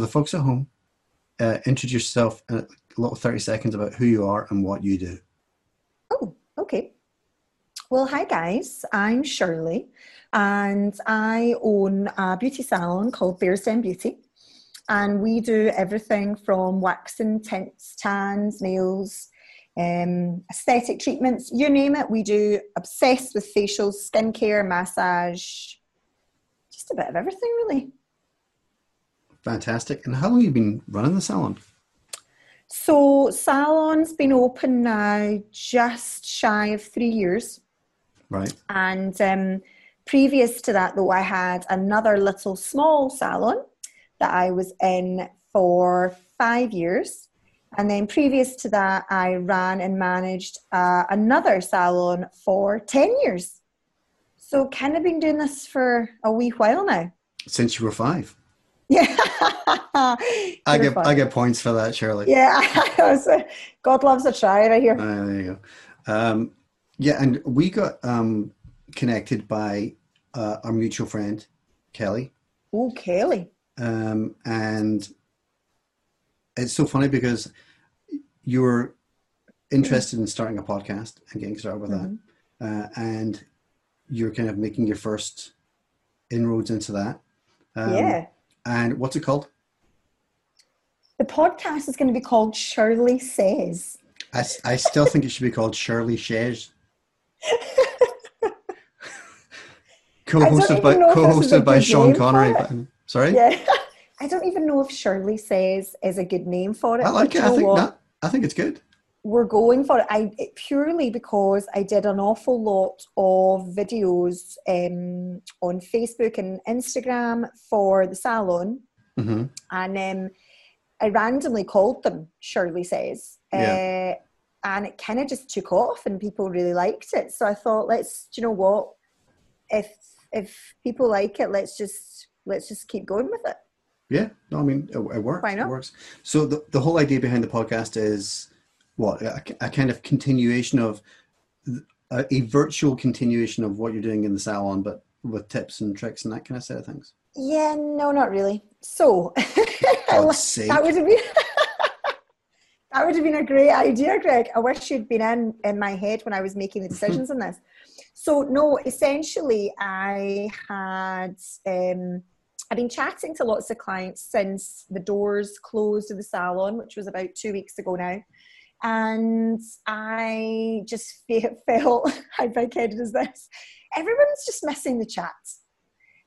for the folks at home, uh, introduce yourself in a little 30 seconds about who you are and what you do. Oh, okay. Well, hi guys, I'm Shirley and I own a beauty salon called Bearsden Beauty. And we do everything from waxing, tints, tans, nails, um, aesthetic treatments, you name it. We do obsessed with facials, skincare, massage, just a bit of everything, really. Fantastic. And how long have you been running the salon? So, salon's been open now just shy of three years. Right. And um, previous to that, though, I had another little small salon that I was in for five years. And then previous to that, I ran and managed uh, another salon for 10 years. So, kind of been doing this for a wee while now. Since you were five. Yeah. I get I get points for that, Shirley. Yeah. God loves a try right here. Uh, there you go. Um, yeah, and we got um, connected by uh, our mutual friend, Kelly. Oh, Kelly. Um, and it's so funny because you were interested in starting a podcast and getting started with mm-hmm. that, uh, and you're kind of making your first inroads into that. Um, yeah. And what's it called? The podcast is going to be called Shirley Says. I, I still think it should be called Shirley Shays. co-hosted by co-hosted by Sean Connery. Sorry. Yeah. I don't even know if Shirley says is a good name for it. I like it. I think that, I think it's good. We're going for it. I it, purely because I did an awful lot of videos um, on Facebook and Instagram for the salon, mm-hmm. and um, I randomly called them Shirley says, yeah. uh, and it kind of just took off, and people really liked it. So I thought, let's, do you know what? If if people like it, let's just let's just keep going with it. Yeah, no, I mean it, it works. Why not? It works. So the the whole idea behind the podcast is what a, a kind of continuation of a, a, virtual continuation of what you're doing in the salon, but with tips and tricks and that kind of set of things. Yeah, no, not really. So that would have been that would have been a great idea, Greg. I wish you'd been in in my head when I was making the decisions on this. So no, essentially, I had. Um, I've been chatting to lots of clients since the doors closed of the salon, which was about two weeks ago now. And I just felt, how big-headed is this? Everyone's just missing the chat.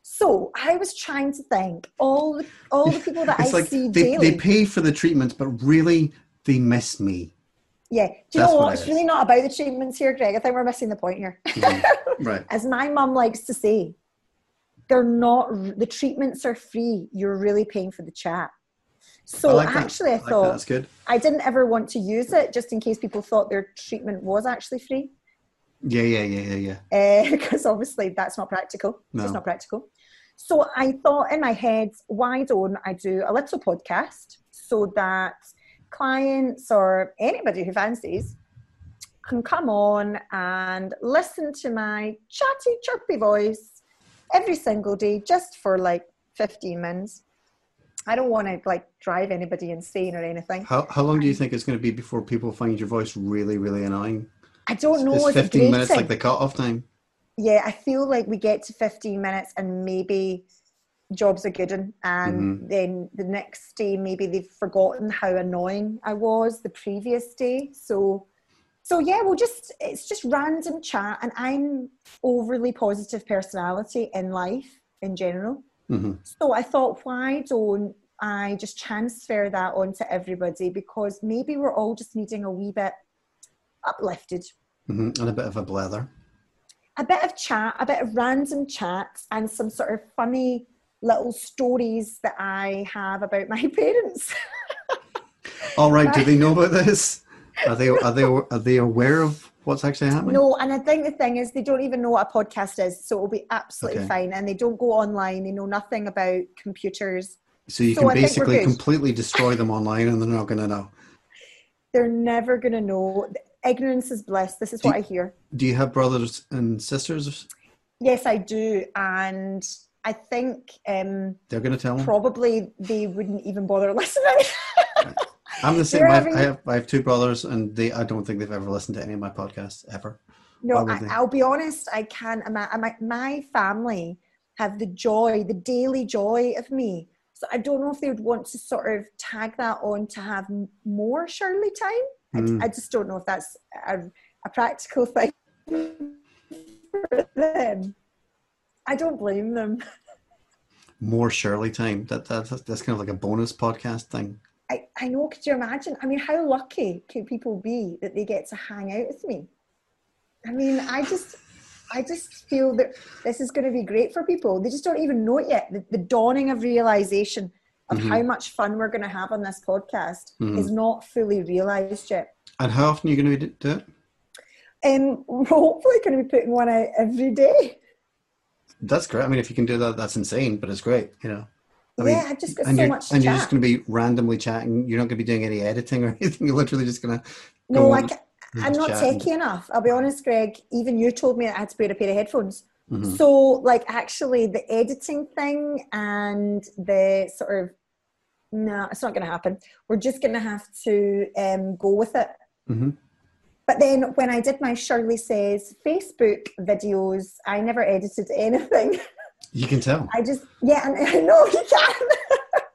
So I was trying to think all the all the people that I like see they, daily. They pay for the treatments, but really they miss me. Yeah. Do you That's know what? what it's really not about the treatments here, Greg. I think we're missing the point here. Mm-hmm. Right. As my mum likes to say, they're not the treatments are free you're really paying for the chat so I like actually i, I thought that's good. I didn't ever want to use it just in case people thought their treatment was actually free. Yeah yeah yeah yeah yeah. Because uh, obviously that's not practical. No. it's not practical. So i thought in my head why don't i do a little podcast so that clients or anybody who fancies can come on and listen to my chatty chirpy voice every single day just for like 15 minutes. I don't want to like drive anybody insane or anything. How, how long do you think it's going to be before people find your voice really, really annoying? I don't know. Is 15 minutes like the cut-off time? Yeah, I feel like we get to 15 minutes and maybe jobs are good and mm-hmm. then the next day maybe they've forgotten how annoying I was the previous day. So so yeah we'll just it's just random chat and i'm overly positive personality in life in general mm-hmm. so i thought why don't i just transfer that onto everybody? Because maybe we're all just needing a wee bit uplifted. Mm-hmm. and a bit of a blather. A bit of chat a bit of random chats and some sort of funny little stories that i have about my parents. All right. Do they know about this? Are they are they are they aware of what's actually happening? No, and I think the thing is they don't even know what a podcast is, so it'll be absolutely okay. fine. And they don't go online; they know nothing about computers. So you so can I basically completely destroy them online, and they're not going to know. They're never going to know. Ignorance is bliss. This is do what you, I hear. Do you have brothers and sisters? Yes, I do, and I think um, they're going to tell them. Probably they wouldn't even bother listening. I'm the same. I have, I have, I have two brothers, and they I don't think they've ever listened to any of my podcasts ever. No, I, will be honest. I can't. My, my my family have the joy, the daily joy of me. So I don't know if they would want to sort of tag that on to have more Shirley time. Mm. I, I, just don't know if that's a, a practical thing for them. I don't blame them. More Shirley time. That, that that's kind of like a bonus podcast thing. I, I know. Could you imagine? I mean, how lucky could people be that they get to hang out with me? I mean, I just, I just feel that this is going to be great for people. They just don't even know it yet. The, the dawning of realization of mm-hmm. how much fun we're going to have on this podcast mm-hmm. is not fully realized yet. And how often are you going to do it? Um, we're hopefully going to be putting one out every day. That's great. I mean, if you can do that, that's insane. But it's great, you know. I yeah, mean, I've just got and so much. And you're just going to be randomly chatting. You're not going to be doing any editing or anything. You're literally just going to. No, I I'm not techy enough. I'll be honest, Greg. Even you told me I had to wear a pair of headphones. Mm-hmm. So, like, actually, the editing thing and the sort of no, it's not going to happen. We're just going to have to um, go with it. Mm-hmm. But then when I did my Shirley Says Facebook videos, I never edited anything. You can tell. I just, yeah, and I know you can.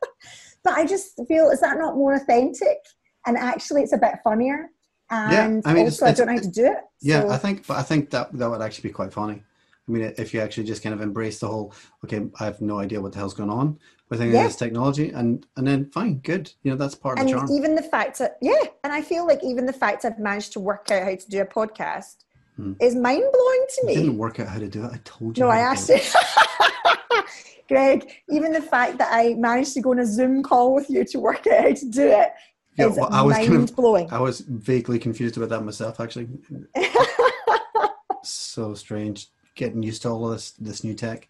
but I just feel, is that not more authentic? And actually, it's a bit funnier. And yeah, I mean, also, it's, it's, I don't know how to do it. Yeah, so. I think, but I think that that would actually be quite funny. I mean, if you actually just kind of embrace the whole, okay, I have no idea what the hell's going on with any yeah. of this technology, and and then fine, good, you know, that's part and of the charm. even the fact that, yeah, and I feel like even the fact I've managed to work out how to do a podcast hmm. is mind blowing to me. I didn't work out how to do it. I told you. No, I asked it. Greg, even the fact that I managed to go on a Zoom call with you to work out how to do it yeah, is well, I was mind kind of, blowing. I was vaguely confused about that myself, actually. so strange getting used to all of this this new tech.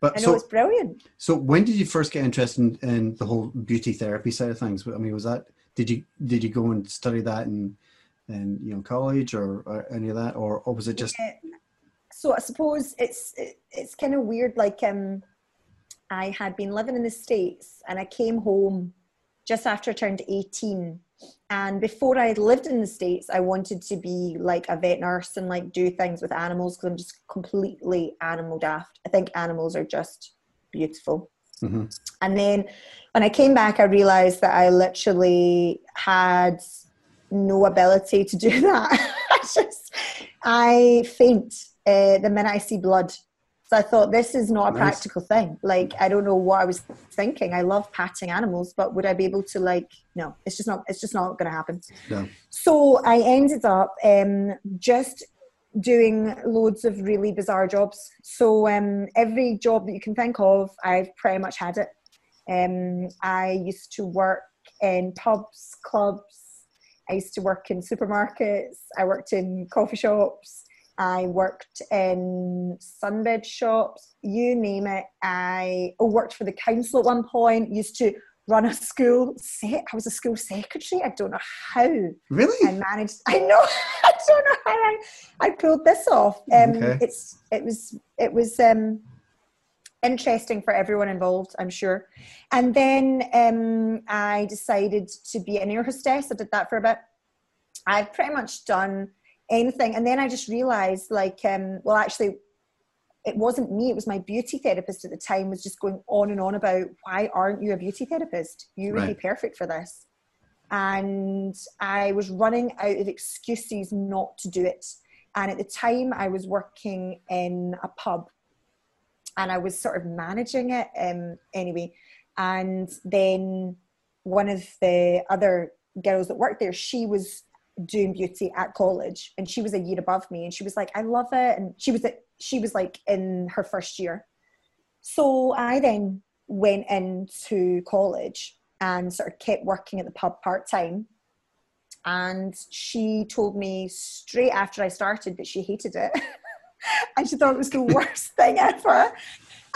But I know so, it's brilliant. So when did you first get interested in, in, the whole beauty therapy side of things? I mean, was that did you did you go and study that in in you know college or, or any of that, or, or was it just? Yeah. So I suppose it's it, it's kind of weird. Like um, I had been living in the states and I came home just after I turned eighteen, and before I had lived in the States, I wanted to be like a vet nurse and like do things with animals because I'm just completely animal daft. I think animals are just beautiful. Mm-hmm. And then when I came back, I realized that I literally had no ability to do that. I just, I faint uh, the minute I see blood. So I thought this is not a nice. practical thing. Like I don't know what I was thinking. I love patting animals, but would I be able to like? No, it's just not. It's just not going to happen. No. So I ended up um, just doing loads of really bizarre jobs. So um, every job that you can think of, I've pretty much had it. Um, I used to work in pubs, clubs. I used to work in supermarkets. I worked in coffee shops. I worked in sunbed shops, you name it. I worked for the council at one point, used to run a school. I was a school secretary. I don't know how. Really? I managed. I know. I don't know how I, I pulled this off. Um, okay. It's it was it was um, interesting for everyone involved. I'm sure. And then um, I decided to be an air hostess. I did that for a bit. I've pretty much done anything. And then I just realized, like, um, well, actually, it wasn't me, it was my beauty therapist at the time, was just going on and on about why aren't you a beauty therapist? You would right. be perfect for this. And I was running out of excuses not to do it. And at the time, I was working in a pub and I was sort of managing it um, anyway. And then one of the other girls that worked there, she was doing beauty at college and she was a year above me and she was like i love it and she was she was like in her first year so i then went into college and sort of kept working at the pub part-time and she told me straight after i started that she hated it and she thought it was the worst thing ever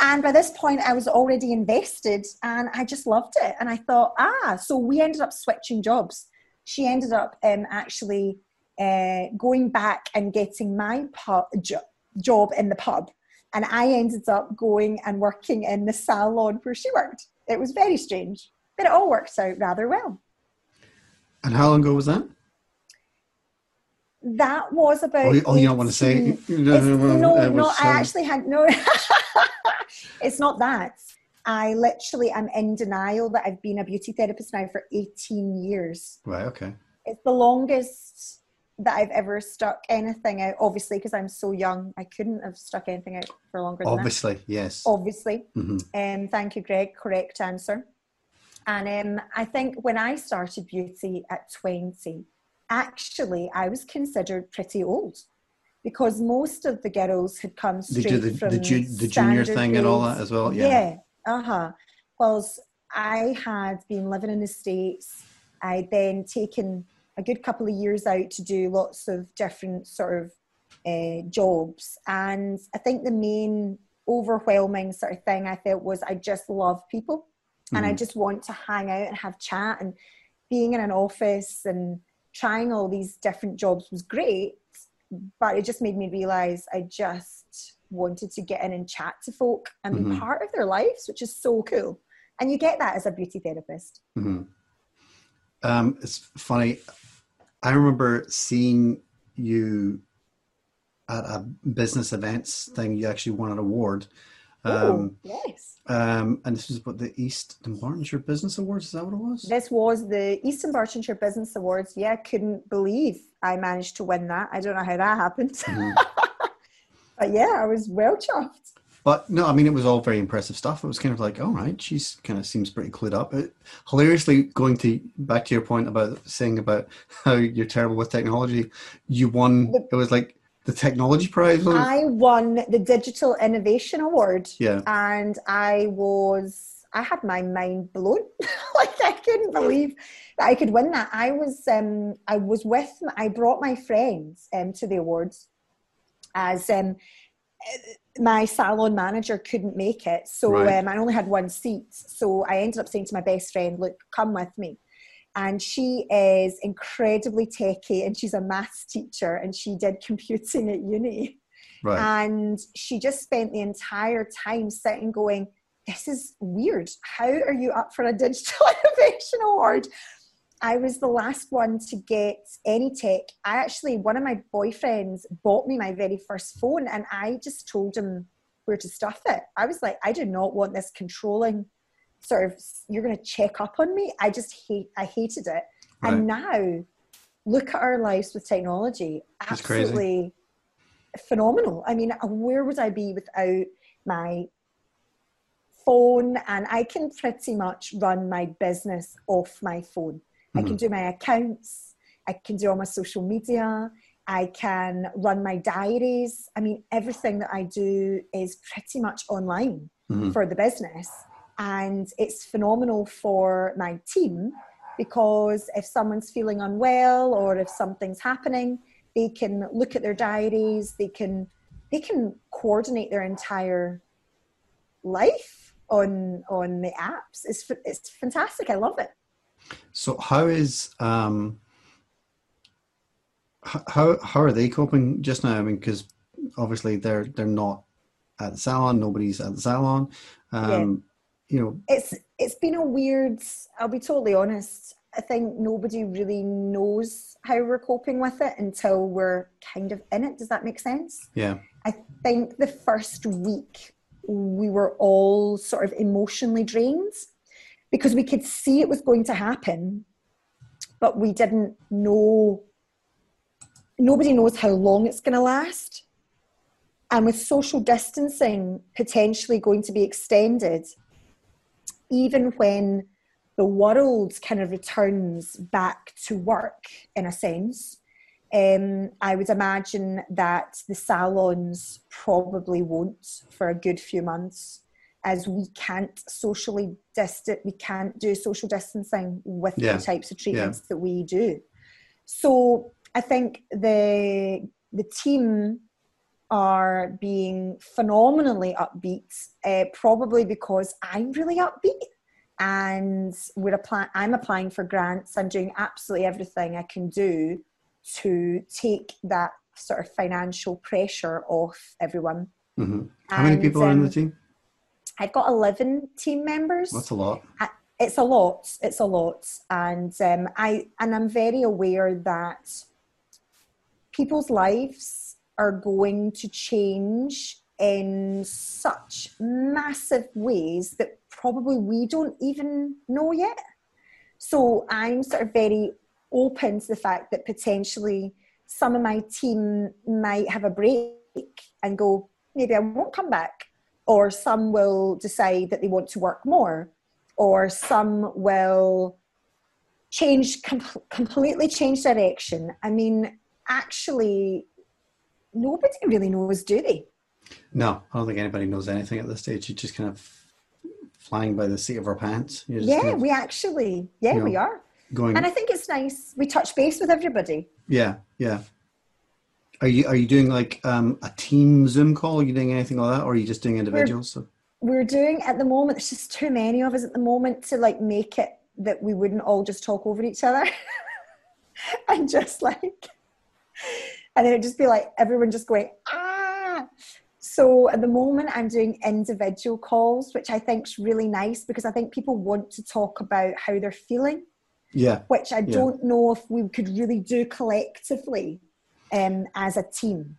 and by this point i was already invested and i just loved it and i thought ah so we ended up switching jobs she ended up um, actually uh, going back and getting my pub, jo- job in the pub And I ended up going and working in the salon where she worked. It was very strange, but it all worked out rather well. And how long ago was that? That was about. Oh, you, oh, you don't want to say? No, no, no I actually had no. it's not that. I literally am in denial that I've been a beauty therapist now for 18 years. Right, okay. It's the longest that I've ever stuck anything out, obviously, because I'm so young. I couldn't have stuck anything out for longer than that. Obviously, yes. Obviously. Mm-hmm. Um, thank you, Greg. Correct answer. And um, I think when I started beauty at 20, actually, I was considered pretty old because most of the girls had come straight they do the, from the, ju- the junior thing and all that as well. Yeah. Yeah. Uh huh. Whilst I had been living in the States, I'd then taken a good couple of years out to do lots of different sort of uh, jobs. And I think the main overwhelming sort of thing I felt was I just love people mm-hmm. and I mm-hmm. just want to hang out and have chat and being in an office and trying all these different jobs was great but it just made me realize I just wanted to get in and chat to folk and be mm-hmm. part of their lives, which is so cool. And you get that as a beauty therapist. Mm-hmm. Um, it's funny. I remember seeing you at a business events thing. You actually won an award. Um, oh, yes. Um, and this was about the East Bartonshire Business Awards. Is that what it was? This was the East Bartonshire Business Awards. Yeah, couldn't believe I managed to win that. I don't know how that happened. Mm. but yeah, I was well chuffed. But no, I mean, it was all very impressive stuff. It was kind of like, all right, she's kind of seems pretty clued up. It, hilariously, going to back to your point about saying about how you're terrible with technology, you won. It was like the technology prize. I won the Digital Innovation Award. Yeah, and I was. I had my mind blown. like I couldn't believe that I could win that. I was um I was with I brought my friends um to the awards as um my salon manager couldn't make it, so right. um, I only had one seat. So I ended up saying to my best friend, "Look, come with me." And she is incredibly techy, and she's a maths teacher, and she did computing at uni. Right. And she just spent the entire time sitting, going, "This is weird. How are you up for a digital innovation award?" I was the last one to get any tech. I actually, one of my boyfriends bought me my very first phone and I just told him where to stuff it. I was like, I do not want this controlling sort of, you're going to check up on me. I just hate, I hated it. Right. And now look at our lives with technology. Absolutely phenomenal. I mean, where would I be without my phone? And I can pretty much run my business off my phone. Mm-hmm. I can mm-hmm. do my accounts. I can do all my social media. I can run my diaries. I mean, everything that I do is pretty much online mm-hmm. for the business. And it's phenomenal for my team because if someone's feeling unwell or if something's happening, they can look at their diaries, they can they can coordinate their entire life on on the apps. It's it's fantastic. I love it. So how is um, how how are they coping just now? I mean, because obviously they're they're not at the salon. Nobody's at the salon. Um, yeah. You know, it's it's been a weird. I'll be totally honest. I think nobody really knows how we're coping with it until we're kind of in it. Does that make sense? Yeah. I think the first week we were all sort of emotionally drained because we could see it was going to happen, but we didn't know. Nobody knows how long it's going to last. And with social distancing potentially going to be extended, even when the world kind of returns back to work in a sense, um, I would imagine that the salons probably won't for a good few months as we can't socially distance, we can't do social distancing with yeah. the types of treatments yeah. that we do. So I think the the team are being phenomenally upbeat, uh, probably because I'm really upbeat and we're applying. I'm applying for grants. I'm doing absolutely everything I can do to take that sort of financial pressure off everyone Mm-hmm. How many And, people are in the um, team? I've got 11 team members. That's a lot. it's a lot it's a lot and um, i and i'm very aware that people's lives are going to change in such massive ways that probably we don't even know yet. So i'm sort of very open to the fact that potentially some of my team might have a break and go maybe i won't come back. Or some will decide that they want to work more. Or some will change com- completely change direction. I mean actually nobody really knows do they No, I don't think anybody knows anything at this stage. You're just kind of flying by the seat of our pants. Yeah kind of we actually yeah you we are going. and i think it's nice we touch base with everybody yeah, yeah. Are you are you doing like um, a team Zoom call? Are you doing anything like that, or are you just doing individuals? So, we're doing at the moment it's just too many of us at the moment to like make it that we wouldn't all just talk over each other and just like and then it'd just be like everyone just going ah so at the moment i'm doing individual calls which i think's really nice because i think people want to talk about how they're feeling yeah, which i Yeah. don't know if we could really do collectively um, as a team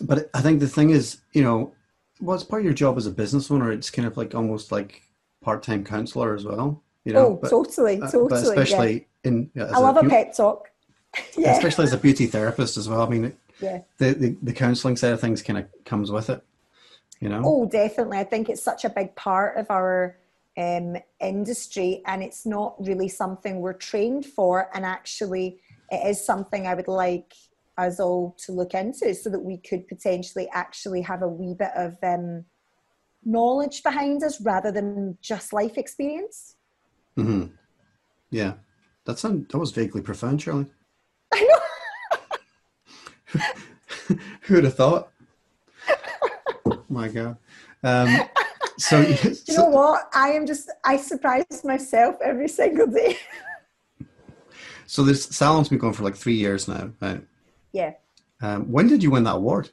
but I think the thing is, you know, well, it's part of your job as a business owner. It's kind of like almost like part time counselor as well. You know, oh but, totally uh, totally but yeah. especially in yeah, i love a beau- pep talk yeah especially as a beauty therapist as well. I mean, yeah the the, the counselling side of things kind of comes with it. You know, Oh, definitely. I think it's such a big part of our um, industry, and it's not really something we're trained for. And actually, it is something I would like us all to look into so that we could potentially actually have a wee bit of um, knowledge behind us rather than just life experience. hmm yeah, that sound that was vaguely profound, Shirley. I know. Who would have thought? My God. Um, so, you so know what? I am just, I surprise myself every single day. so this salon's been going for like three years now. Right? yeah. Um, when did you win that award?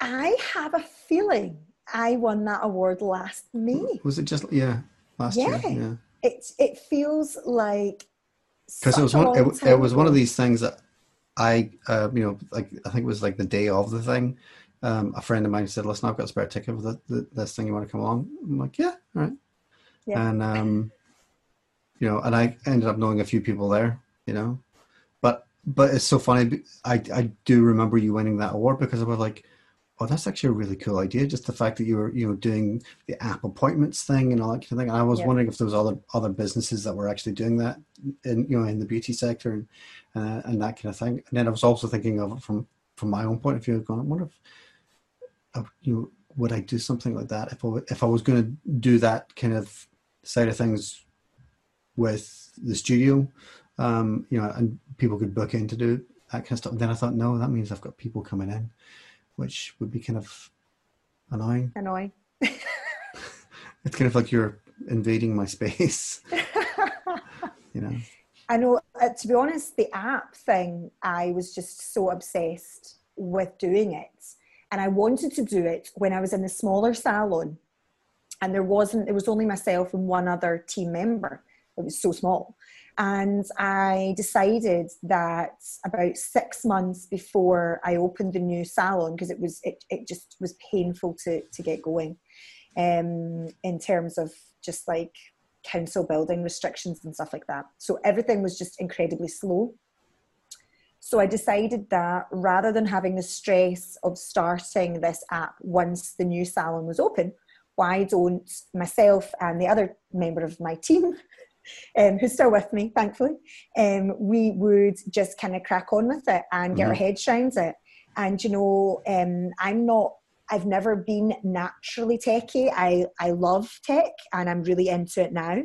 I have a feeling I won that award last May. Was it just yeah last year? Yeah. Yeah, It it feels like because it was one. It, it was one of these things that I, uh, you know, like I think it was like the day of the thing. Um, a friend of mine said, "Listen, I've got a spare ticket for the, the, this thing. You want to come along?" I'm like, "Yeah, all right." Yeah. And um, you know, and I ended up knowing a few people there. You know, but but it's so funny. I I do remember you winning that award because I was like, "Oh, that's actually a really cool idea." Just the fact that you were you know doing the app appointments thing and all that kind of thing. And I was Yeah. wondering if there was other other businesses that were actually doing that in you know in the beauty sector and uh, and that kind of thing. And then I was also thinking of it from from my own point of view, going, I wonder if uh, you know, would I do something like that if I if I was going to do that kind of side of things with the studio, um, you know, and people could book in to do that kind of stuff. then I thought, no, that means I've got people coming in, which would be kind of annoying. annoying. It's kind of like you're invading my space, you know. I know. Uh, to be honest, the app thing, I was just so obsessed with doing it, and I wanted to do it when I was in the smaller salon, and there wasn't. There was only myself and one other team member. It was so small, and I decided that about six months before I opened the new salon, because it was it, it just was painful to to get going, um, in terms of just like council building restrictions and stuff like that. So everything was just incredibly slow. So I decided that rather than having the stress of starting this app once the new salon was open, why don't myself and the other member of my team, um, who's still with me, thankfully, um, we would just kind of crack on with it and get our Mhm. heads around it. And you know, um, I'm not I've never been naturally techie. I, I love tech and I'm really into it now.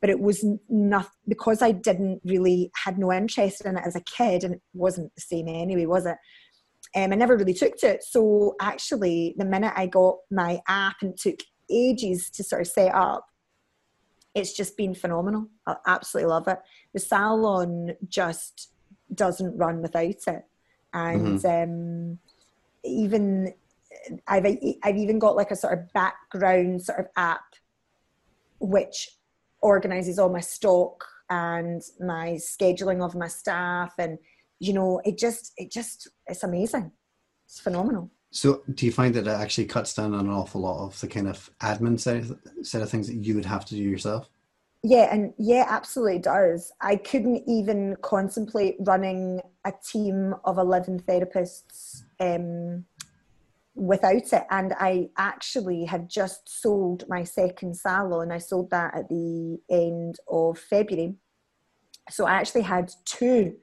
But it was not because I didn't really had no interest in it as a kid, and it wasn't the same anyway, was it? Um, I never really took to it. So actually, the minute I got my app and took ages to sort of set up, it's just been phenomenal. I absolutely love it. The salon just doesn't run without it, and um, even I've I've even got like a sort of background sort of app which organizes all my stock and my scheduling of my staff. And you know it just it just it's amazing. It's phenomenal so do you find that it actually cuts down on an awful lot of the kind of admin side of, of things that you would have to do yourself yeah and yeah absolutely does i couldn't even contemplate running a team of 11 therapists um, without it. And I actually had just sold my second salon. I sold that at the end of February. So I actually had two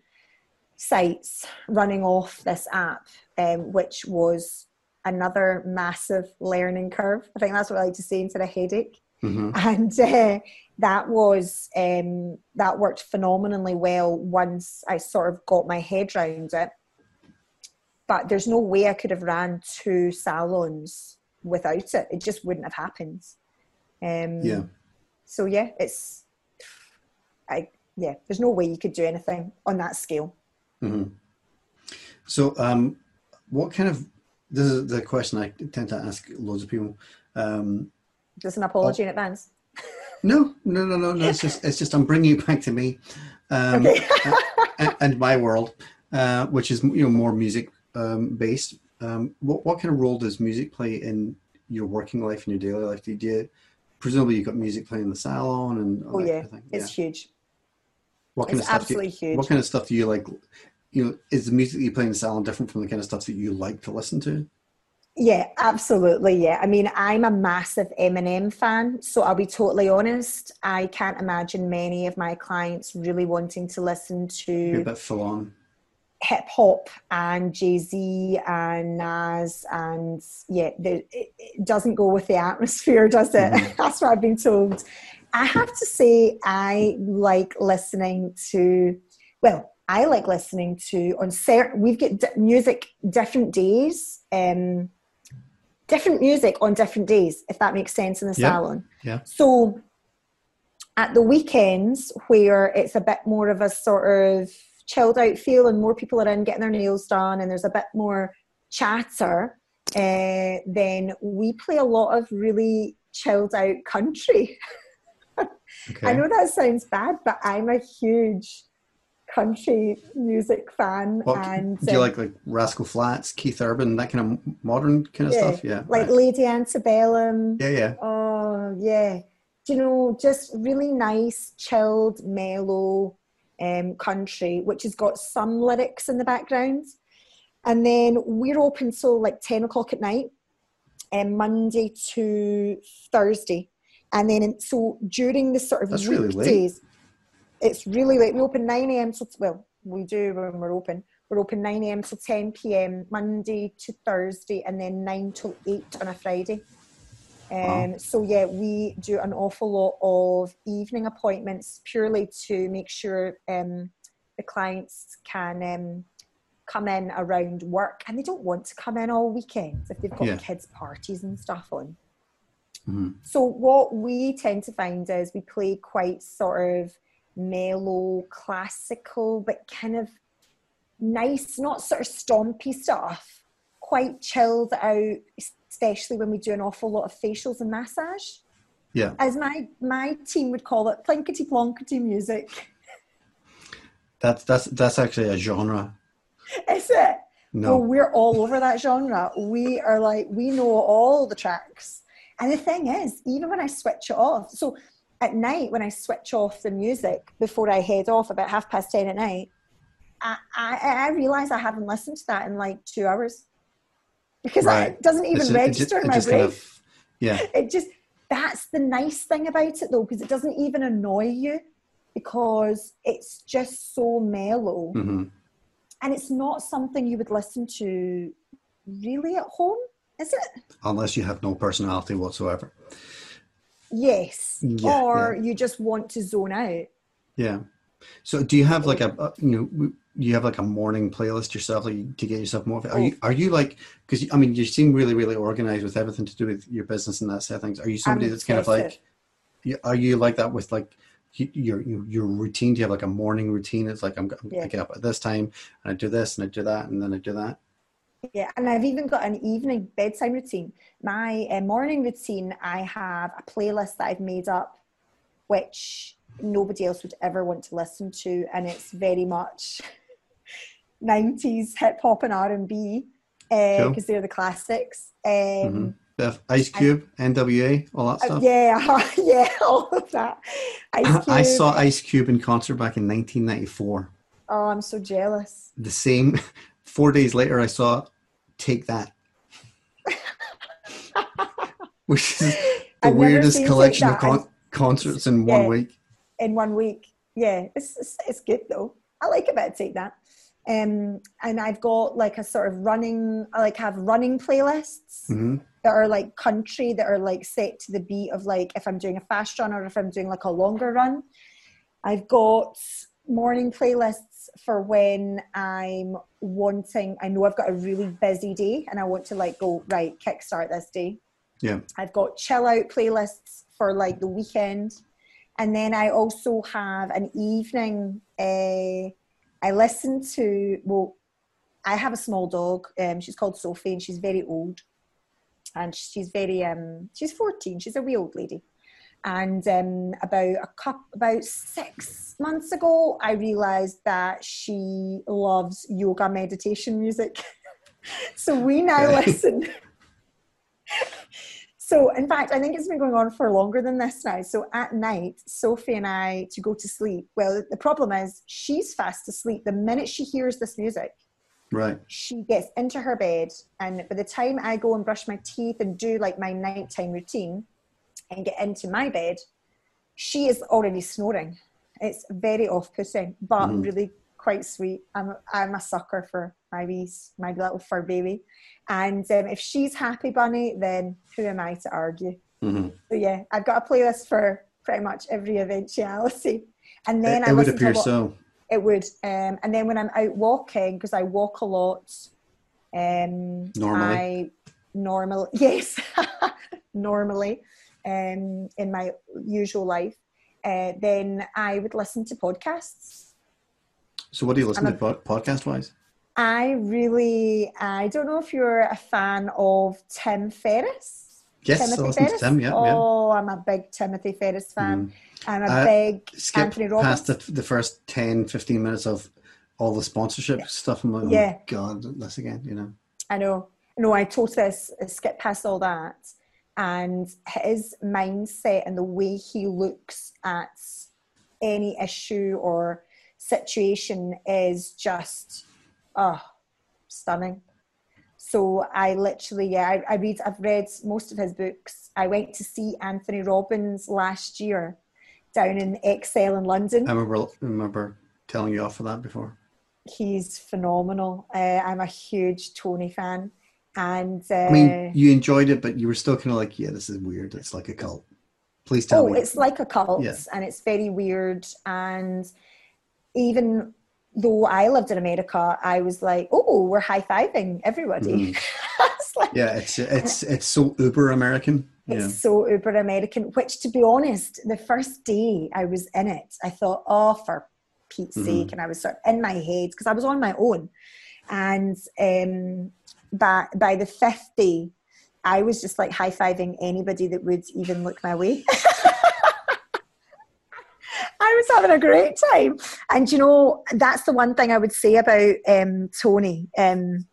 sites running off this app, um, which was another massive learning curve. I think that's what I like to say instead of headache. Mm-hmm. And uh, that was um, that worked phenomenally well once I sort of got my head around it but there's no way I could have ran two salons without it. It just wouldn't have happened. Um, yeah. So yeah, it's, I yeah, there's no way you could do anything on that scale. Mm-hmm. So, um, what kind of this is the question I tend to ask loads of people. Um, just an apology oh, in advance. no, no, no, no, no. It's just it's just I'm bringing you back to me, um, okay. and, and, my world, uh, which is you know more music um, based, um, what, what kind of role does music play in your working life and your daily life? Do you, presumably you've got music playing in the salon and oh yeah, kind of it's yeah. huge. What kind it's of stuff absolutely you, huge. What kind of stuff do you like? You know, is the music you play in the salon different from the kind of stuff that you like to listen to? Yeah, absolutely. Yeah. I mean, I'm a massive Eminem fan. So I'll be totally honest. I can't imagine many of my clients really wanting to listen to. You're a bit full on hip hop and Jay Z and Nas, and yeah, the, it, it, doesn't go with the atmosphere, does it? Mm-hmm. That's what I've been told. I have to say, I like listening to, well, I like listening to on certain, we've got d- music different days, um, different music on different days, if that makes sense in the yeah. salon. Yeah. So at the weekends, where it's a bit more of a sort of chilled out feel and more people are in getting their nails done and there's a bit more chatter, uh, then we play a lot of really chilled out country. okay. I know that sounds bad, but I'm a huge country music fan. And do you um, like like Rascal Flatts, Keith Urban, that kind of modern kind of yeah, stuff? Yeah, like right. Lady Antebellum. Yeah, yeah. Oh, yeah. Do you know, just really nice, chilled, mellow um, country, which has got some lyrics in the background. And then we're open till like 10 o'clock at night, um, Monday to Thursday. And then, so during the sort of That's weekdays, really it's really late. We open 9 a.m. So, well, we do when we're open. We're open 9 a.m. to 10 p.m. Monday to Thursday, and then 9 till 8 on a Friday. Um, wow. So yeah, we do an awful lot of evening appointments purely to make sure um, the clients can um, come in around work, and they don't want to come in all weekends if they've got yeah. kids' parties and stuff on. Mm-hmm. So what we tend to find is we play quite sort of mellow, classical, but kind of nice, not sort of stompy stuff, quite chilled out, especially when we do an awful lot of facials and massage. Yeah. As my my team would call it, plinkety plonkety music. That's that's that's actually a genre. Is it? No. Well, we're all over that genre. We are like we know all the tracks. And the thing is, even when I switch it off, so at night when I switch off the music before I head off about half past ten at night, I, I, I realize I haven't listened to that in like two hours because right. it doesn't even it's, register it, it, in my brain. Kind of, yeah. It just that's the nice thing about it though, because it doesn't even annoy you because it's just so mellow. Mm-hmm. And it's not something you would listen to really at home, is it? Unless you have no personality whatsoever. Yes. Yeah, or yeah. you just want to zone out. Yeah. So do you have like a, a you know you have like a morning playlist yourself like, to get yourself motivated? Are you oh. are you like because I mean you seem really really organized with everything to do with your business and that sort of things. Are you somebody that's kind of like are you like that with like your your routine? Do you have like a morning routine? It's like I'm, yeah. I get up at this time and I do this and I do that and then I do that. Yeah, and I've even got an evening bedtime routine. My uh, morning routine, I have a playlist that I've made up, which nobody else would ever want to listen to, and it's very much 90s hip hop and R&B because uh, cool. they're the classics. Um, mm-hmm. Ice Cube, I, NWA, all that uh, stuff. yeah, yeah, all of that. I saw Ice Cube in concert back in 1994. Oh, I'm so jealous. The same. Four days later, I saw Take That, which is the I've weirdest collection of con- concerts in one yeah, week. In one week, yeah, it's, it's, it's good though. I like a bit of Take That. Um, and I've got like a sort of running, I like have running playlists. Mm-hmm that are like country that are like set to the beat of like if I'm doing a fast run or if I'm doing like a longer run. I've got morning playlists for when I'm wanting, I know I've got a really busy day and I want to like go, right, kickstart this day. Yeah. I've got chill out playlists for like the weekend. And then I also have an evening, uh, I listen to, well, I have a small dog. Um, she's called Sophie and she's very old and she's very um she's 14 she's a wee old lady and um, about a couple about six months ago i realized that she loves yoga meditation music. So we now listen. So in fact i think it's been going on for longer than this now. So at night sophie and i to go to sleep well the problem is she's fast asleep the minute she hears this music. Right. She gets into her bed, and by the time I go and brush my teeth and do like my nighttime routine and get into my bed, she is already snoring. It's very off putting, but mm. really quite sweet. I'm, I'm a sucker for my wee, my little fur baby. And um, if she's happy bunny, then who am I to argue? Mm-hmm. So yeah, I've got a playlist for pretty much every eventuality. And then it, I it would appear so it would. Um, and then when I'm out walking, because I walk a lot, um, normally, I normal yes, normally, um, in my usual life, uh, then I would listen to podcasts. So, what do you listen to podcast wise? I really, I don't know if you're a fan of Tim Ferriss. Yes, Timothy I listen Ferriss. to Tim. Yeah, oh, yeah. I'm a big Timothy Ferriss fan. Mm. I'm a uh, big Anthony Robbins. past the, the first 10, 15 minutes of all the sponsorship yeah. stuff. I'm like, oh yeah. God, this again, you know. I know. No, I totally skip past all that. And his mindset and the way he looks at any issue or situation is just, oh, stunning. So I literally, yeah, I, I read, I've read most of his books. I went to see Anthony Robbins last year down in ExCeL in London. I remember, remember telling you off for that before. He's phenomenal. Uh, I'm a huge Tony fan. And uh, I mean, you enjoyed it, but you were still kind of like, yeah, this is weird. It's like a cult. Please tell oh, me. Oh, it's like a cult, yeah. and it's very weird. And even though I lived in America, I was like, oh, we're high fiving everybody. Mm. like, yeah, it's it's it's so uber American. It's yeah. so uber American, which to be honest, the first day I was in it, I thought, oh, for Pete's mm-hmm. sake. And I was sort of in my head because I was on my own. And um, by, by the fifth day, I was just like high fiving anybody that would even look my way. I was having a great time. And you know, that's the one thing I would say about um, Tony. Um,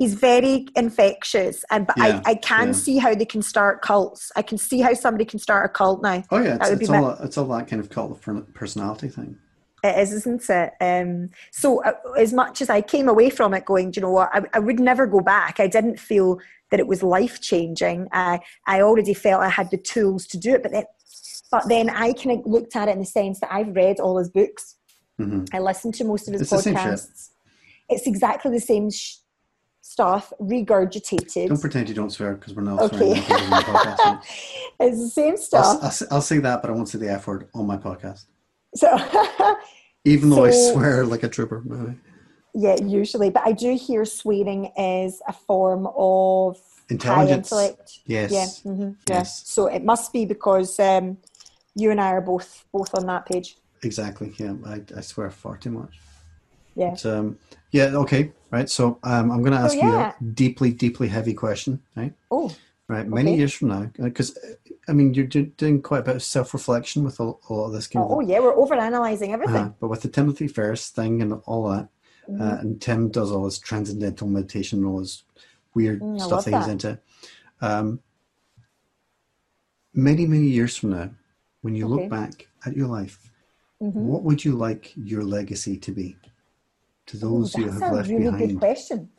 he's very infectious and but yeah, I, I can yeah. see how they can start cults i can see how somebody can start a cult now oh yeah it's, it's all, my, it's all that kind of cult of personality thing it is isn't it um, so uh, as much as i came away from it going do you know what I, I would never go back i didn't feel that it was life changing i i already felt i had the tools to do it but then but then i kind of looked at it in the sense that i've read all his books mm-hmm. i listened to most of his it's podcasts it's exactly the same sh- stuff regurgitated. Don't pretend you don't swear because we're not okay. swearing. podcast, it's the same stuff. I'll, I'll, I'll, say that, but I won't say the F word on my podcast. So, even though so, I swear like a trooper. Maybe. Yeah, usually, but I do hear swearing is a form of intelligence. High intellect. Yes. Yeah. Mm-hmm, yes. So it must be because um, you and I are both both on that page. Exactly. Yeah, I, I swear far too much. Yeah. But, um, yeah. Okay. Right. So um, I'm going to ask yeah. you a deeply, deeply heavy question. Right. Oh, Right. Many Okay. years from now, because I mean, you're do- doing quite a bit of self-reflection with a, a lot of this kind oh, of. yeah, we're over-analyzing everything. Uh, but with the Timothy Ferriss thing and all that, Mhm. uh, and Tim does all his transcendental meditation, and all his weird Mm, stuff that he's that. into. Um, many, many years from now, when you Okay. look back at your life, Mhm. what would you like your legacy to be to Ooh, those you that's have a left really good behind? question.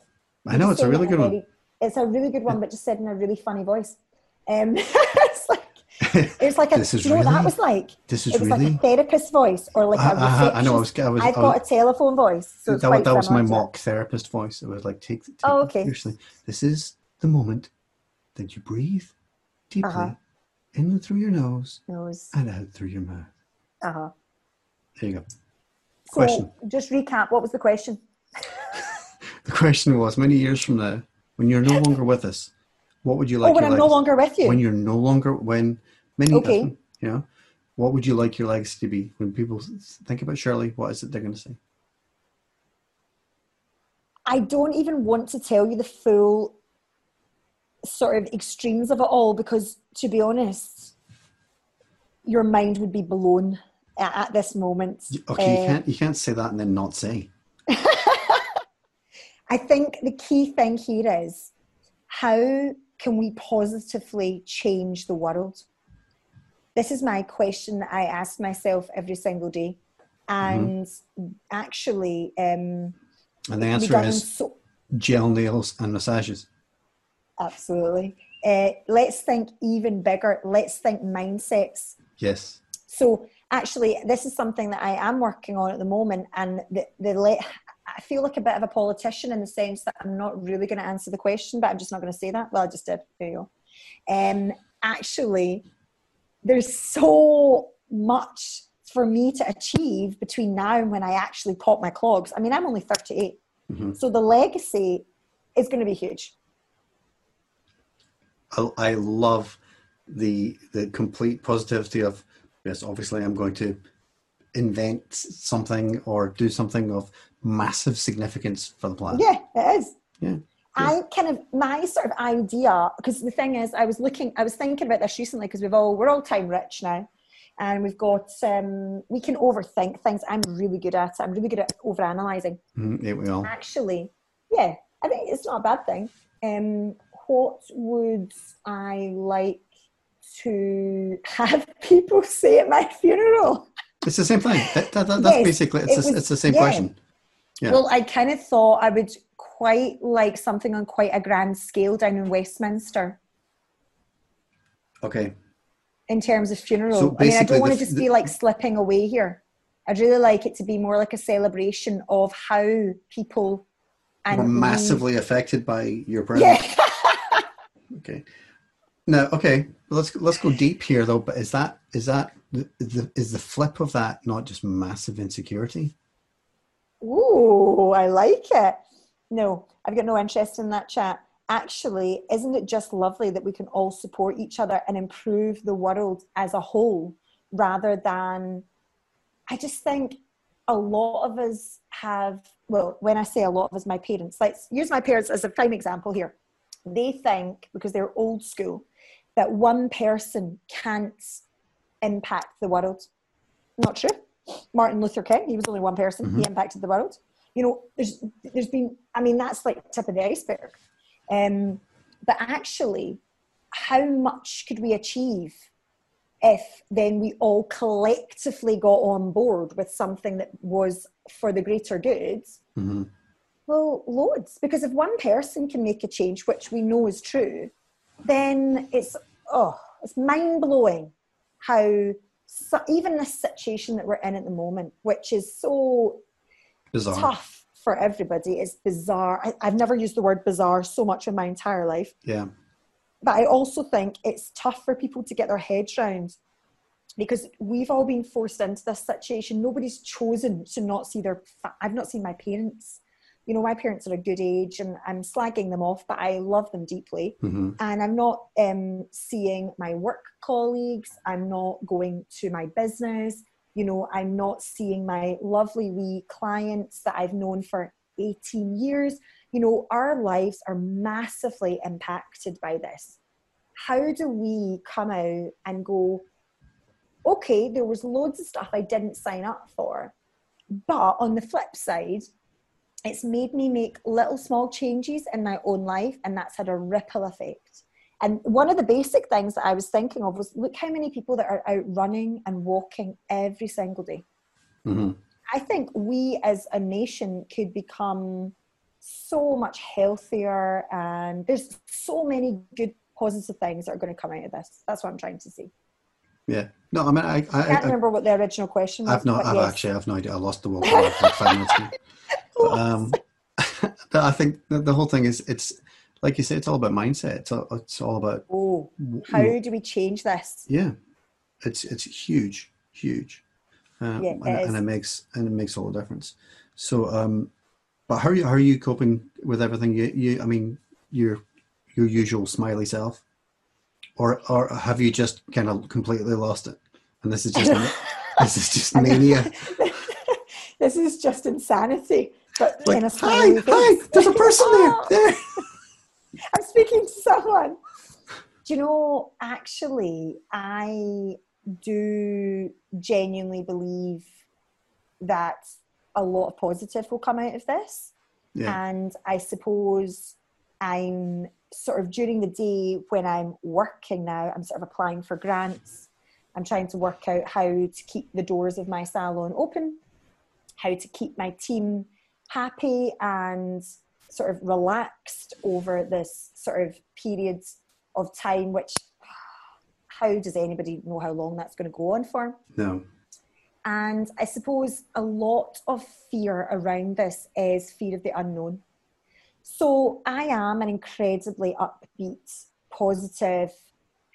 I know it's a really good in one. It's a really good one, but just said in a really funny voice. Um, it's like it's like a. This is you know what that was like? This is It was like really. a therapist voice or like a I, I, know. I was. I was. I've I got a telephone voice, so it's that, that was my mock therapist voice. It was like, take, take Oh, okay. seriously. This is the moment that you breathe deeply Uh-huh. in and through your nose. Nose. and out through your mouth. Uh-huh. There you go. So Question. just recap. What was the question? The question was: Many years from now, when you're no longer with us, what would you like? oh, when your I'm no longer with you. When you're no longer when many Okay. you know, what would you like your legacy to be? When people think about Shirley, what is it they're going to say? I don't even want to tell you the full sort of extremes of it all because, to be honest, your mind would be blown at, at this moment. Okay, you Uh, can't you can't say that and then not say. I think the key thing here is how can we positively change the world? This is my question that I ask myself every single day. And actually, um, And the answer is so, gel nails and massages. absolutely. Uh, let's think even bigger. Let's think mindsets. Yes. So actually, this is something that I am working on at the moment, and the, the I feel like a bit of a politician in the sense that I'm not really going to answer the question, but I'm just not going to say that. Well, I just did. There you go. Um, actually, there's so much for me to achieve between now and when I actually pop my clogs. I mean, I'm only 38, Mhm. so the legacy is going to be huge. I, I love the the complete positivity of yes. Obviously, I'm going to invent something or do something of massive significance for the planet. Yeah, it is. Yeah. I kind of my sort of idea because the thing is, I was looking, I was thinking about this recently because we've all we're all time rich now, and we've got um, we can overthink things. I'm really good at it. I'm really good at overanalyzing. Mm, yeah, we all. Actually, yeah, I think it's not a bad thing. Um, what would I like to have people say at my funeral? It's the same thing. That, that, that- that's Yes, basically it's, it the- was- it's the same yeah. question. Yeah. Well, I kind of thought I would quite like something on quite a grand scale down in Westminster Okay. in terms of funeral. So I mean, I don't want to just be like slipping away here. I'd really like it to be more like a celebration of how people and We're we- massively affected by your presence. Yeah. Okay. Now, okay, let's let's go deep here though. But is that is that the, the is the flip of that not just massive insecurity? Ooh, I like it. No, I've got no interest in that chat. Actually, isn't it just lovely that we can all support each other and improve the world as a whole rather than. I just think a lot of us have, well, when I say a lot of us, my parents, let's use my parents as a prime example here. They think, because they're old school, that one person can't impact the world. Not true. Martin Luther King, he was only one person, he impacted the world. You know, there's there's been I mean that's like tip of the iceberg. Um, but actually, how much could we achieve if then we all collectively got on board with something that was for the greater good? hmm Well, loads. Because if one person can make a change, which we know is true, then it's oh, it's mind blowing how so, even this situation that we're in at the moment, which is so Bizarre. tough for everybody, is bizarre. I, I've never used the word bizarre so much in my entire life, Yeah. but I also think it's tough for people to get their heads round because we've all been forced into this situation. Nobody's chosen to not see their. Fa- I've not seen my parents. You know, my parents are a good age, and I'm slagging them off, but I love them deeply. hmm And I'm not um, seeing my work colleagues. I'm not going to my business. you know i'm not seeing my lovely wee clients that i've known for 18 years you know our lives are massively impacted by this how do we come out and go okay there was loads of stuff i didn't sign up for but on the flip side it's made me make little small changes in my own life and that's had a ripple effect. And one of the basic things that i was thinking of was look how many people that are out running and walking every single day. Hmm i think we as a nation could become so much healthier and there's so many good positive things that are going to come out of this. That's what i'm trying to say Yeah. No, I mean, I, i I, can't I remember what the original question was I've not. I've yes. actually. I've no idea. I lost the will. for like five minutes ago. But, um, I think the, the whole thing is. It's like you say. It's all about mindset. It's all, it's all about. oh how do we change this Yeah. It's it's huge, huge. Uh, Yeah, it and, and it makes and it makes all the difference. So, um, but how are you, how are you coping with everything? You, you, I mean, your your usual smiley self, or or have you just kind of completely lost it? And this is just this is just mania. this is just insanity but in a hi, hi, there's a person there. Oh. There. I'm speaking to someone. Do you know, actually, I do genuinely believe that a lot of positive will come out of this. Yeah. And I suppose I'm sort of during the day when I'm working now, I'm sort of applying for grants. I'm trying to work out how to keep the doors of my salon open, how to keep my team happy and sort of relaxed over this sort of period of time, which how does anybody know how long that's going to go on for? No. And I suppose a lot of fear around this is fear of the unknown. So I am an incredibly upbeat, positive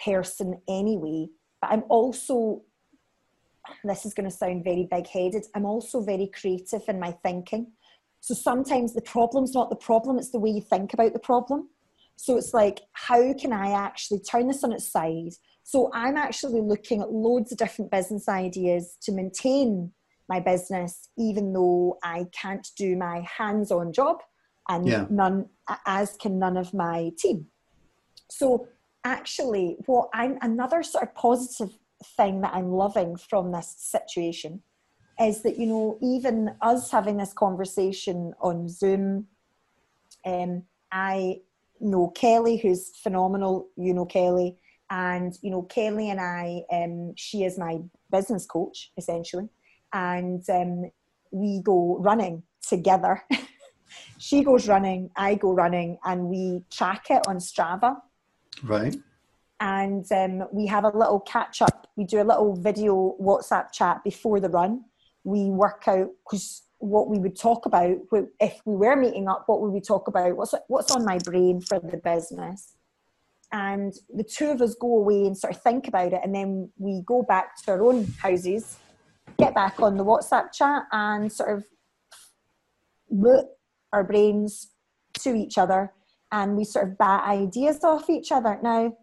person anyway, but I'm also, this is going to sound very big headed, I'm also very creative in my thinking. So sometimes the problem's not the problem, it's the way you think about the problem. So it's like, how can I actually turn this on its side? So I'm actually looking at loads of different business ideas to maintain my business, even though I can't do my hands on job and Yeah. none, as can none of my team. So actually, what I'm another sort of positive thing that I'm loving from this situation is that, you know, even us having this conversation on Zoom, um, I know Kelly, who's phenomenal. You know Kelly, and you know Kelly and I. Um, she is my business coach essentially, and um, we go running together. she goes running, I go running, and we track it on Strava. Right. And um, we have a little catch up. We do a little video WhatsApp chat before the run. We work out because what we would talk about if we were meeting up. What would we talk about? What's what's on my brain for the business? And the two of us go away and sort of think about it, and then we go back to our own houses, get back on the WhatsApp chat, and sort of put our brains to each other, and we sort of bat ideas off each other. Now,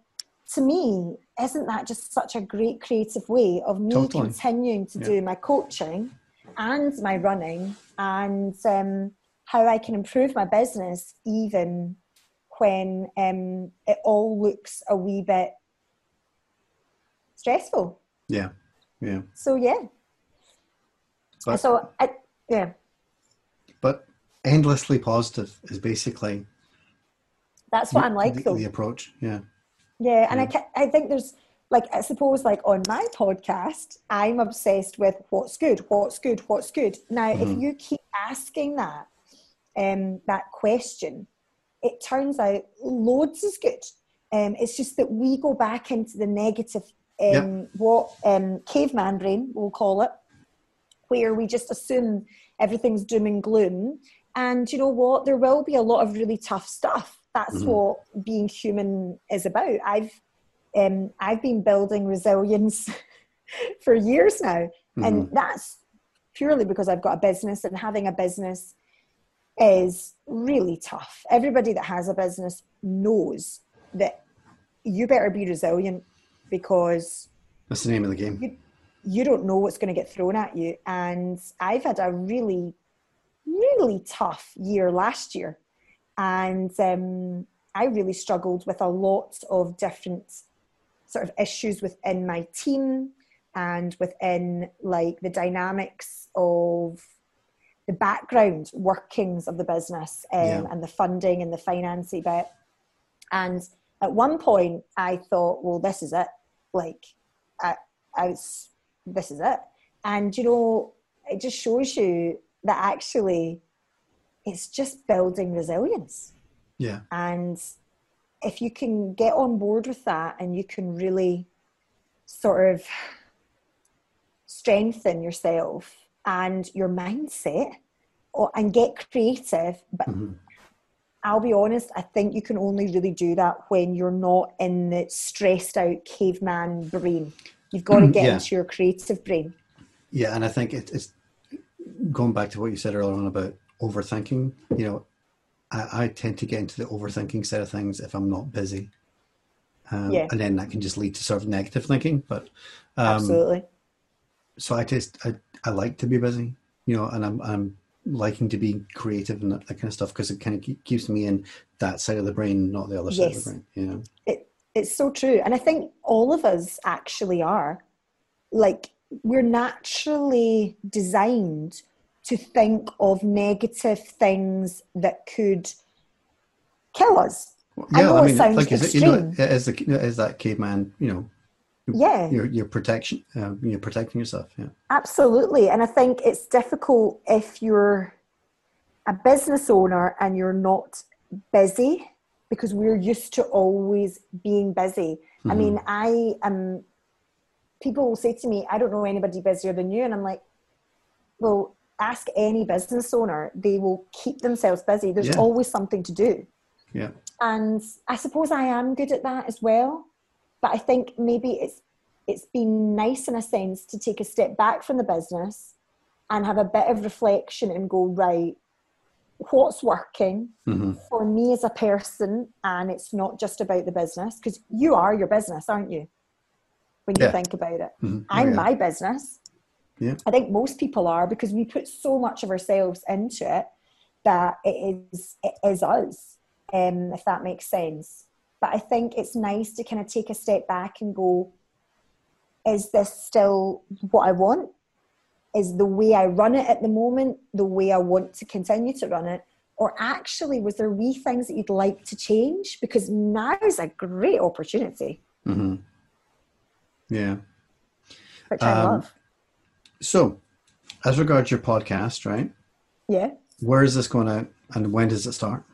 to me, isn't that just such a great creative way of me Totally. continuing to Yeah. do my coaching and my running and um, how I can improve my business even when um, it all looks a wee bit stressful. Yeah. Yeah. So yeah. But so I, yeah, endlessly positive is basically that's what I'm like the, though. the approach. Yeah. Yeah, and I Yeah. ca- I think there's like I suppose like on my podcast, I'm obsessed with what's good, what's good, what's good. Now, if Mhm. you keep asking that um, that question, it turns out loads is good. Um, it's just that we go back into the negative, um, what um, caveman brain we'll call it, where we just assume everything's doom and gloom. And you know what? There will be a lot of really tough stuff. That's Mhm. what being human is about. I've um, I've been building resilience for years now, and Mhm. that's purely because I've got a business, and having a business is really tough. Everybody that has a business knows that you better be resilient because That's the name of the game. you, you don't know what's going to get thrown at you. And I've had a really, really tough year last year. And um, I really struggled with a lot of different sort of issues within my team and within like the dynamics of the background workings of the business um, yeah. and the funding and the financing bit. And at one point, I thought, well, this is it. Like, I, I was, this is it. And, you know, it just shows you that actually it's just building resilience. Yeah. And if you can get on board with that and you can really sort of strengthen yourself and your mindset or, and get creative but mm-hmm. i'll be honest i think you can only really do that when you're not in the stressed out caveman brain you've got to get yeah. into your creative brain yeah and i think it, it's going back to what you said earlier on about overthinking you know I, I tend to get into the overthinking side of things if i'm not busy um, yeah. and then that can just lead to sort of negative thinking but um, absolutely so I just I, I like to be busy, you know, and I'm I'm liking to be creative and that, that kind of stuff because it kind of keeps me in that side of the brain, not the other side of the brain. You know, it, it's so true, and I think all of us actually are like we're naturally designed to think of negative things that could kill us. Yeah, I, I mean, like is it, you know, as the as that caveman, you know, yeah your your protection uh, you're protecting yourself yeah absolutely and i think it's difficult if you're a business owner and you're not busy because we're used to always being busy mm-hmm. i mean i am people will say to me i don't know anybody busier than you and i'm like well ask any business owner they will keep themselves busy there's yeah. always something to do yeah and i suppose i am good at that as well but I think maybe it's it's been nice in a sense to take a step back from the business and have a bit of reflection and go right what's working mm-hmm. for me as a person and it's not just about the business because you are your business aren't you when you yeah. think about it mm-hmm. i'm yeah. my business yeah. i think most people are because we put so much of ourselves into it that it is it is us um, if that makes sense but I think it's nice to kind of take a step back and go, is this still what I want? Is the way I run it at the moment the way I want to continue to run it? Or actually, was there wee things that you'd like to change? Because now is a great opportunity. Mm-hmm. Yeah. Which I um, love. So, as regards your podcast, right? Yeah. Where is this going out and when does it start?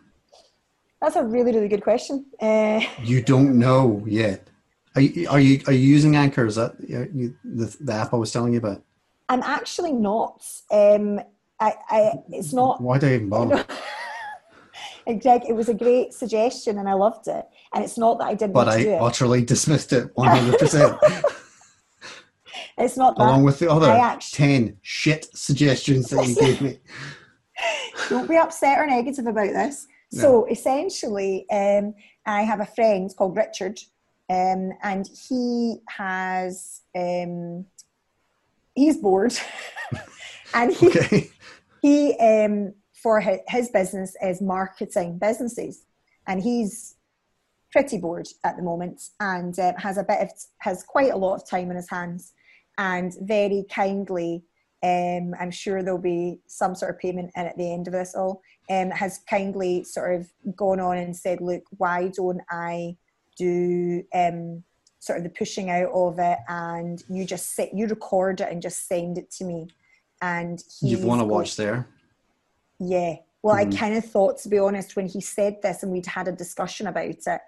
That's a really, really good question. Uh, you don't know yet. Are you, are you are you using Anchor? Is that you, the, the app I was telling you about? I'm actually not. Um, I, I it's not. Why do I even bother? and Greg, it was a great suggestion and I loved it. And it's not that I didn't. But I utterly dismissed it 100. It's not that. along with the other actually, ten shit suggestions that you gave me. Don't be upset or negative about this. So essentially, um, I have a friend called Richard, um, and he has um, he's bored, and he okay. he um, for his, his business is marketing businesses, and he's pretty bored at the moment, and um, has a bit of has quite a lot of time in his hands, and very kindly um, I'm sure there'll be some sort of payment in at the end of this all, um, has kindly sort of gone on and said, look, why don't I do um, sort of the pushing out of it and you just sit, you record it and just send it to me. And you've won a watch there. Yeah. Well, mm-hmm. I kind of thought, to be honest, when he said this and we'd had a discussion about it,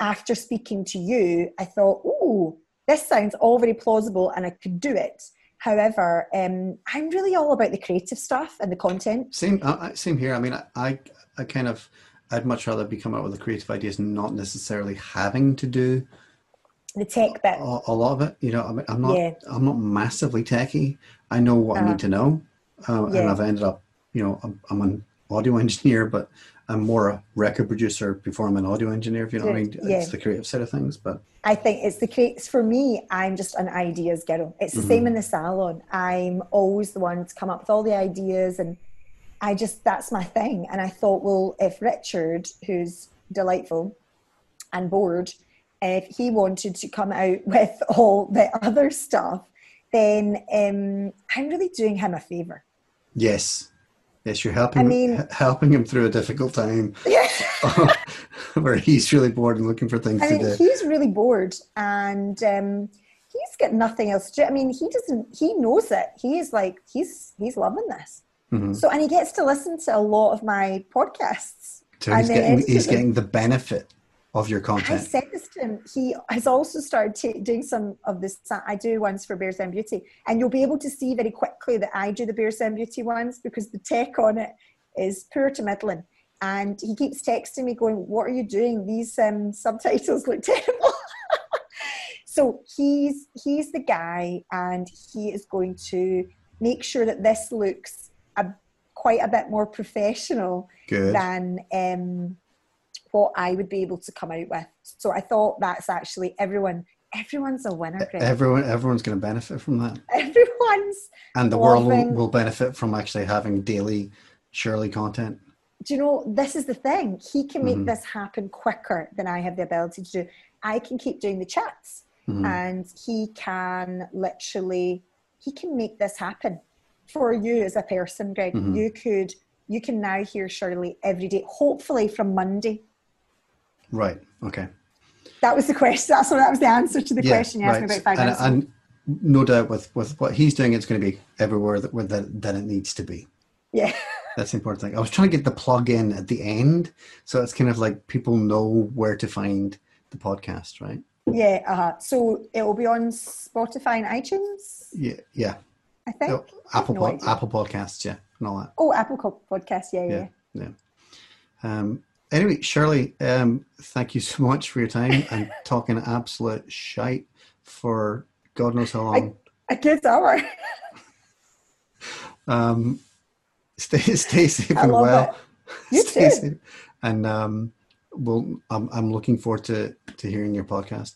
after speaking to you, I thought, oh, this sounds all very plausible and I could do it. However, um, I'm really all about the creative stuff and the content. Same, uh, same here. I mean, I, I kind of, I'd much rather be coming up with the creative ideas, not necessarily having to do the tech bit. A, a lot of it, you know. I mean, I'm not, yeah. I'm not massively techy. I know what uh-huh. I need uh-huh. to know, uh, yeah. and I've ended up, you know, I'm, I'm on audio engineer, but I'm more a record producer before I'm an audio engineer. If you know what I mean, Yeah. it's the creative side of things. But I think it's the case for me. I'm just an ideas girl. It's the Mm-hmm. same in the salon. I'm always the one to come up with all the ideas, and I just that's my thing. And I thought, well, if Richard, who's delightful and bored, if he wanted to come out with all the other stuff, then um, I'm really doing him a favor. yes, yes, you're helping. I mean- h- helping him through a difficult time Yeah. where he's really bored and looking for things I to do. he's really bored and um, he's got nothing else to do. I mean, he doesn't, he knows it. He is like, he's, he's loving this. Mhm. So, and he gets to listen to a lot of my podcasts. So he's getting he's them. getting the benefit of your I content. said this to him. He has also started ta- doing some of this. I do ones for Bearsden Beauty, and you'll be able to see very quickly that I do the Bearsden Beauty ones because the tech on it is poor to middling. And he keeps texting me, going, "What are you doing? These um, subtitles look terrible." so he's he's the guy, and he is going to make sure that this looks a, quite a bit more professional Good. than um, what I would be able to come out with. So I thought that's actually everyone. Everyone's a winner, Greg. Everyone everyone's going to benefit from that, Everyone's. and the world will, will benefit from actually having daily Shirley content. Do you know this is the thing? He can make Mhm. this happen quicker than I have the ability to do. I can keep doing the chats, Mhm. and he can literally he can make this happen for you as a person, Greg. Mhm. You could you can now hear Shirley every day. Hopefully from Monday. Right. Okay. That was the question. That's what that was the answer to the Yeah, question you asked me about five and, minutes and no doubt with with what he's doing, it's going to be everywhere that that, that it needs to be. Yeah. That's the important thing. I was trying to get the plug in at the end, so it's kind of like people know where to find the podcast, right? Yeah, uh-huh. So it will be on Spotify and iTunes, Yeah. Yeah. I think. Oh, Apple no idea. Apple Podcasts, yeah, and all that. Oh, Apple Co- Podcast. Yeah, yeah. Yeah. Yeah. Um, anyway, Shirley, um, thank you so much for your time and talking absolute shite for God knows how long. A good hour. Um, stay stay safe I and well. You stay too. safe. And um, we'll, I'm I'm looking forward to to hearing your podcast.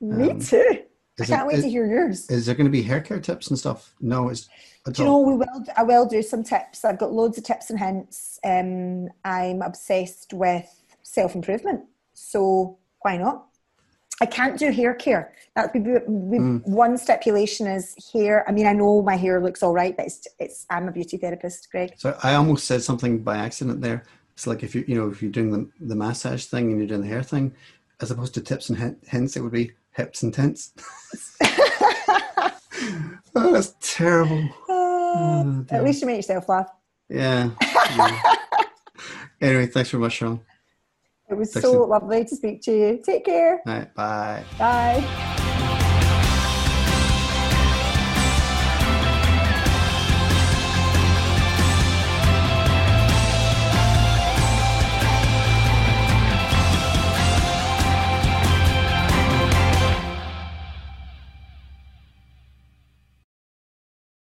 Me Um, too. I is can't it- wait is- to hear yours. Is there going to be hair care tips and stuff? No, it's. Do you know we will? I will do some tips. I've got loads of tips and hints. Um, I'm obsessed with self improvement, so why not? I can't do hair care. That would be, be Mm. one stipulation is hair. I mean, I know my hair looks all right, but it's it's. I'm a beauty therapist, Greg. So I almost said something by accident there. It's like if you you know if you're doing the the massage thing and you're doing the hair thing, as opposed to tips and hints, it would be hips and tints. oh, that's terrible. Uh, dear. at least you made yourself laugh. Yeah. yeah. anyway, thanks very much, Sean. It was Thanks so to- lovely to speak to you. Take care. All right, bye. Bye.